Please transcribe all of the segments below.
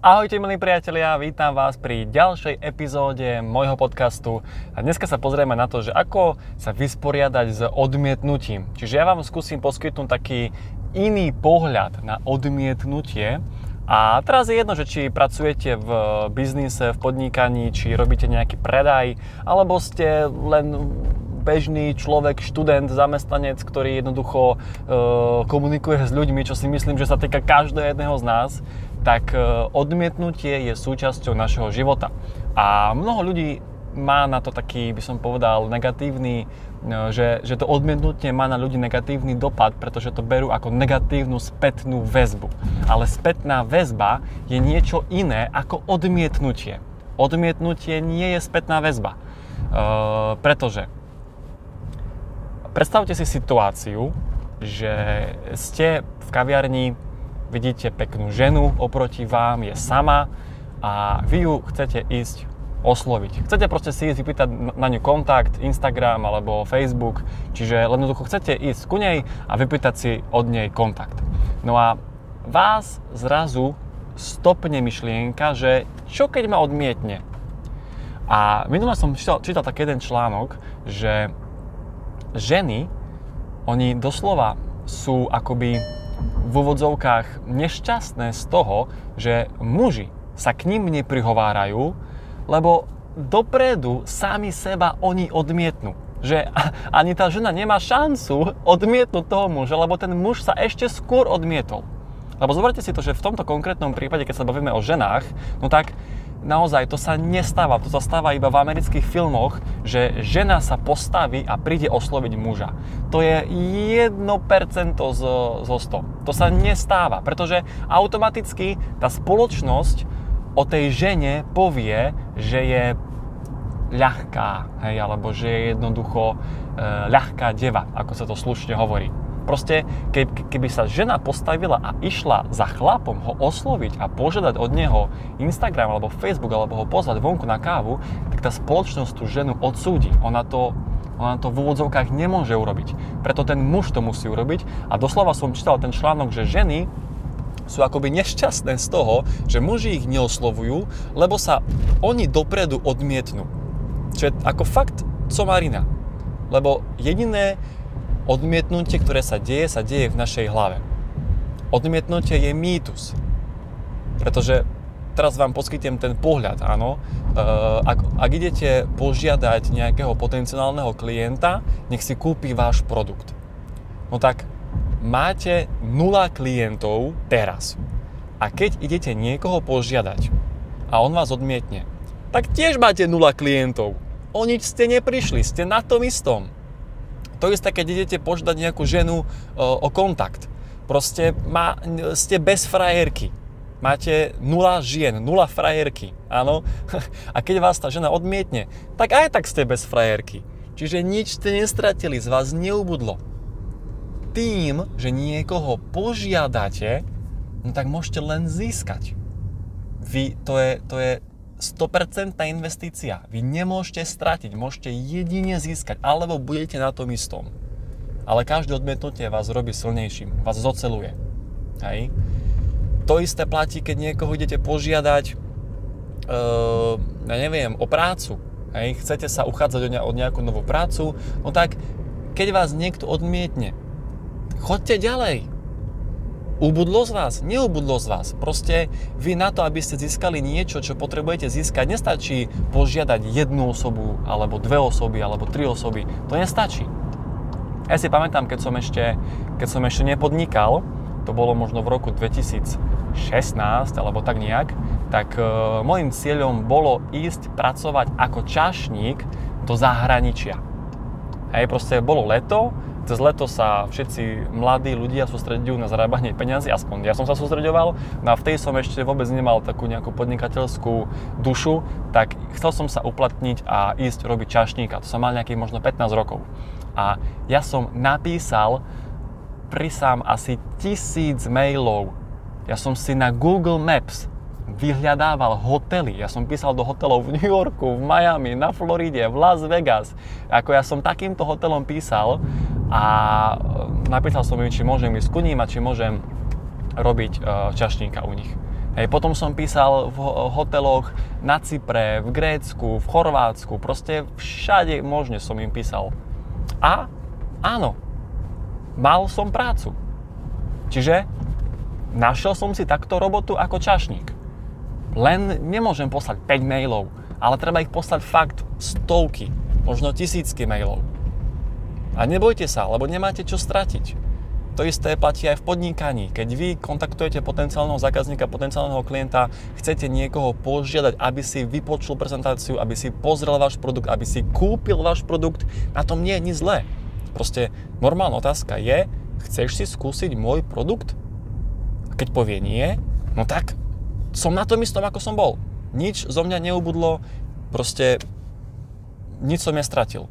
Ahojte milí priatelia, vítam vás pri ďalšej epizóde môjho podcastu. A dneska sa pozrieme na to, že ako sa vysporiadať s odmietnutím. Čiže ja vám skúsim poskytnúť taký iný pohľad na odmietnutie. A teraz je jedno, že či pracujete v biznise, v podnikaní, či robíte nejaký predaj, alebo ste len bežný človek, študent, zamestnanec, ktorý jednoducho e, komunikuje s ľuďmi, čo si myslím, že sa týka každého jedného z nás, tak e, odmietnutie je súčasťou našeho života. A mnoho ľudí má na to taký, by som povedal, negatívny, e, že, že to odmietnutie má na ľudí negatívny dopad, pretože to berú ako negatívnu spätnú väzbu. Ale spätná väzba je niečo iné ako odmietnutie. Odmietnutie nie je spätná väzba. E, pretože predstavte si situáciu, že ste v kaviarni vidíte peknú ženu oproti vám, je sama a vy ju chcete ísť osloviť. Chcete proste si ísť vypýtať na ňu kontakt, Instagram alebo Facebook, čiže len jednoducho chcete ísť ku nej a vypýtať si od nej kontakt. No a vás zrazu stopne myšlienka, že čo keď ma odmietne? A minule som čítal, čítal taký jeden článok, že ženy, oni doslova sú akoby v úvodzovkách nešťastné z toho, že muži sa k ním neprihovárajú, lebo dopredu sami seba oni odmietnú. Že ani tá žena nemá šancu odmietnúť toho muža, lebo ten muž sa ešte skôr odmietol. Lebo zoberte si to, že v tomto konkrétnom prípade, keď sa bavíme o ženách, no tak naozaj to sa nestáva, to sa stáva iba v amerických filmoch, že žena sa postaví a príde osloviť muža. To je 1% zo, zo 100. To sa nestáva, pretože automaticky tá spoločnosť o tej žene povie, že je ľahká, hej, alebo že je jednoducho e, ľahká deva, ako sa to slušne hovorí. Proste, keby sa žena postavila a išla za chlapom ho osloviť a požiadať od neho Instagram alebo Facebook alebo ho pozvať vonku na kávu, tak tá spoločnosť tú ženu odsúdi. Ona to, ona to v úvodzovkách nemôže urobiť. Preto ten muž to musí urobiť a doslova som čítal ten článok, že ženy sú akoby nešťastné z toho, že muži ich neoslovujú, lebo sa oni dopredu odmietnú. Čo je ako fakt somarina. Lebo jediné, Odmietnutie, ktoré sa deje, sa deje v našej hlave. Odmietnutie je mýtus. Pretože teraz vám poskytiem ten pohľad, áno. E, ak, ak idete požiadať nejakého potenciálneho klienta, nech si kúpi váš produkt. No tak máte nula klientov teraz. A keď idete niekoho požiadať a on vás odmietne, tak tiež máte nula klientov. O nič ste neprišli, ste na tom istom. To isté, keď idete požiadať nejakú ženu o, kontakt. Proste má, ste bez frajerky. Máte nula žien, nula frajerky, áno? A keď vás tá žena odmietne, tak aj tak ste bez frajerky. Čiže nič ste nestratili, z vás neubudlo. Tým, že niekoho požiadate, no tak môžete len získať. Vy, to je, to je 100% investícia. Vy nemôžete stratiť, môžete jedine získať, alebo budete na tom istom. Ale každé odmietnutie vás robí silnejším, vás zoceluje. Hej. To isté platí, keď niekoho idete požiadať, uh, ja neviem, o prácu. Hej. Chcete sa uchádzať o, ne- o nejakú novú prácu, no tak keď vás niekto odmietne, chodte ďalej Ubudlo z vás? Neubudlo z vás. Proste vy na to, aby ste získali niečo, čo potrebujete získať, nestačí požiadať jednu osobu, alebo dve osoby, alebo tri osoby. To nestačí. Ja si pamätám, keď som ešte, keď som ešte nepodnikal, to bolo možno v roku 2016 alebo tak nejak, tak e, môjim cieľom bolo ísť pracovať ako čašník do zahraničia. Hej, proste bolo leto, cez leto sa všetci mladí ľudia sústredujú na zarábanie peniazy, aspoň ja som sa sústredoval, no a tej som ešte vôbec nemal takú nejakú podnikateľskú dušu, tak chcel som sa uplatniť a ísť robiť čašníka. To som mal nejakých možno 15 rokov. A ja som napísal prisám asi tisíc mailov. Ja som si na Google Maps vyhľadával hotely. Ja som písal do hotelov v New Yorku, v Miami, na Floride, v Las Vegas. Ako ja som takýmto hotelom písal a e, napýtal som im, či môžem ísť ku ním a či môžem robiť e, čašníka u nich. Hej, potom som písal v hoteloch na Cypre, v Grécku, v Chorvátsku, proste všade možne som im písal. A áno, mal som prácu. Čiže našiel som si takto robotu ako čašník. Len nemôžem poslať 5 mailov, ale treba ich poslať fakt stovky, možno tisícky mailov. A nebojte sa, lebo nemáte čo stratiť. To isté platí aj v podnikaní. Keď vy kontaktujete potenciálneho zákazníka, potenciálneho klienta, chcete niekoho požiadať, aby si vypočul prezentáciu, aby si pozrel váš produkt, aby si kúpil váš produkt, na tom nie je nič zlé. Proste normálna otázka je, chceš si skúsiť môj produkt? A keď povie nie, no tak som na tom istom, ako som bol. Nič zo mňa neubudlo, proste nič som nestratil.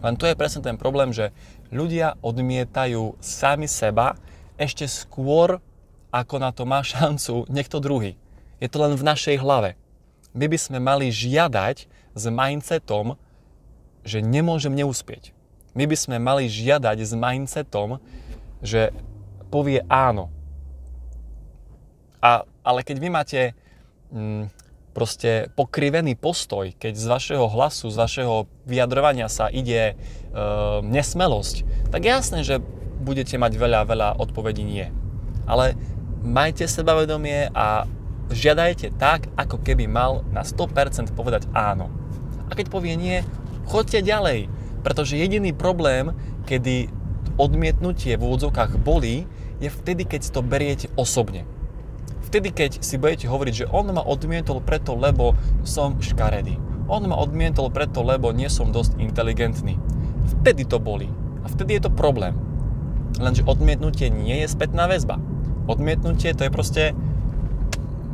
Len tu je presne ten problém, že ľudia odmietajú sami seba ešte skôr, ako na to má šancu niekto druhý. Je to len v našej hlave. My by sme mali žiadať s mindsetom, že nemôžem neúspieť. My by sme mali žiadať s mindsetom, že povie áno. A, ale keď vy máte mm, proste pokrivený postoj, keď z vašeho hlasu, z vašeho vyjadrovania sa ide e, nesmelosť, tak jasné, že budete mať veľa, veľa odpovedí nie. Ale majte sebavedomie a žiadajte tak, ako keby mal na 100% povedať áno. A keď povie nie, choďte ďalej, pretože jediný problém, kedy odmietnutie v úvodzovkách bolí, je vtedy, keď to beriete osobne vtedy, keď si budete hovoriť, že on ma odmietol preto, lebo som škaredý. On ma odmietol preto, lebo nie som dosť inteligentný. Vtedy to boli. A vtedy je to problém. Lenže odmietnutie nie je spätná väzba. Odmietnutie to je proste...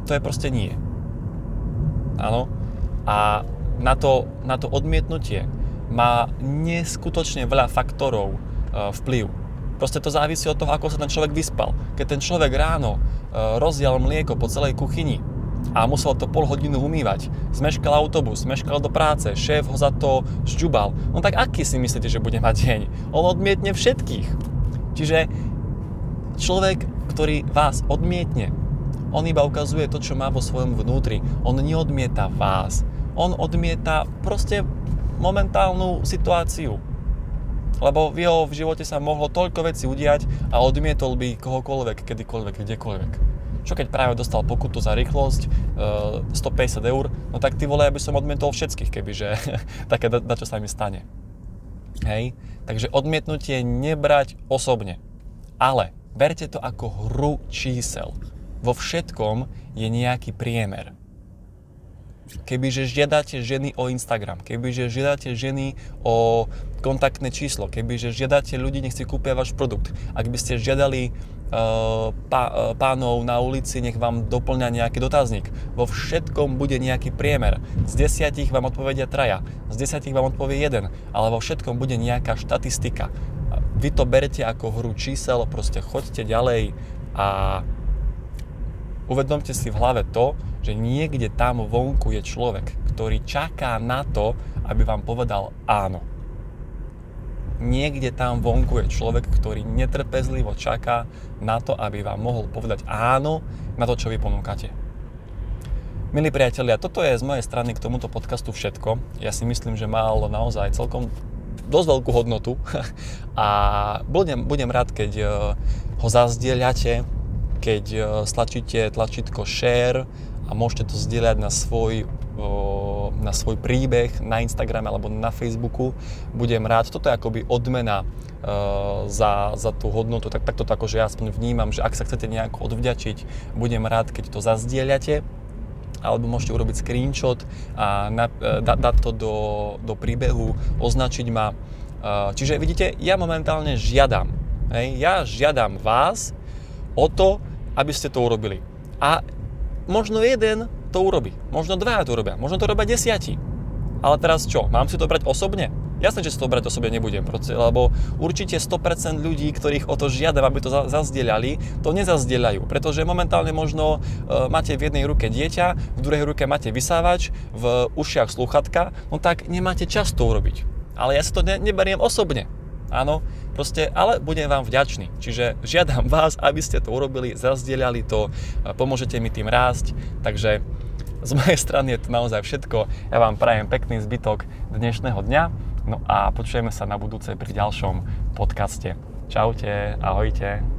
To je proste nie. Áno. A na to, na to odmietnutie má neskutočne veľa faktorov e, vplyv. Proste to závisí od toho, ako sa ten človek vyspal. Keď ten človek ráno E, rozdial mlieko po celej kuchyni a musel to pol hodinu umývať. Zmeškal autobus, zmeškal do práce, šéf ho za to žďubal. No tak aký si myslíte, že bude mať deň? On odmietne všetkých. Čiže človek, ktorý vás odmietne, on iba ukazuje to, čo má vo svojom vnútri. On neodmieta vás. On odmieta proste momentálnu situáciu lebo v jeho v živote sa mohlo toľko vecí udiať a odmietol by kohokoľvek, kedykoľvek, kdekoľvek. Čo keď práve dostal pokutu za rýchlosť, e, 150 eur, no tak ty vole, aby som odmietol všetkých, kebyže také da, čo sa mi stane. Hej? Takže odmietnutie nebrať osobne. Ale berte to ako hru čísel. Vo všetkom je nejaký priemer kebyže žiadate ženy o Instagram, kebyže žiadate ženy o kontaktné číslo, kebyže žiadate ľudí, nech si kúpia váš produkt, ak by ste žiadali uh, pá, uh, pánov na ulici, nech vám doplňa nejaký dotazník. Vo všetkom bude nejaký priemer. Z desiatich vám odpovedia traja, z desiatich vám odpovie jeden, ale vo všetkom bude nejaká štatistika. Vy to berete ako hru čísel, proste choďte ďalej a uvedomte si v hlave to, že niekde tam vonku je človek, ktorý čaká na to, aby vám povedal áno. Niekde tam vonku je človek, ktorý netrpezlivo čaká na to, aby vám mohol povedať áno na to, čo vy ponúkate. Milí priatelia, toto je z mojej strany k tomuto podcastu všetko. Ja si myslím, že mal naozaj celkom dosť veľkú hodnotu a budem, budem rád, keď eh, ho zazdieľate, keď eh, stlačíte tlačítko share a môžete to zdieľať na svoj, na svoj príbeh na Instagrame alebo na Facebooku. Budem rád. Toto je akoby odmena za, za tú hodnotu, tak takto to akože ja aspoň vnímam, že ak sa chcete nejako odvďačiť, budem rád, keď to zazdieľate alebo môžete urobiť screenshot a na, e, da, dať to do, do príbehu, označiť ma. Čiže vidíte, ja momentálne žiadam, hej, ja žiadam vás o to, aby ste to urobili. A možno jeden to urobí, možno dva to urobia, možno to robia desiati. Ale teraz čo, mám si to brať osobne? Jasné, že si to brať osobne nebudem, lebo určite 100% ľudí, ktorých o to žiadam, aby to zazdieľali, to nezazdieľajú, pretože momentálne možno e, máte v jednej ruke dieťa, v druhej ruke máte vysávač, v ušiach sluchatka, no tak nemáte čas to urobiť. Ale ja si to ne, neberiem osobne. Áno, proste, ale budem vám vďačný. Čiže žiadam vás, aby ste to urobili, zazdieľali to, pomôžete mi tým rásť, takže z mojej strany je to naozaj všetko. Ja vám prajem pekný zbytok dnešného dňa, no a počujeme sa na budúce pri ďalšom podcaste. Čaute, ahojte.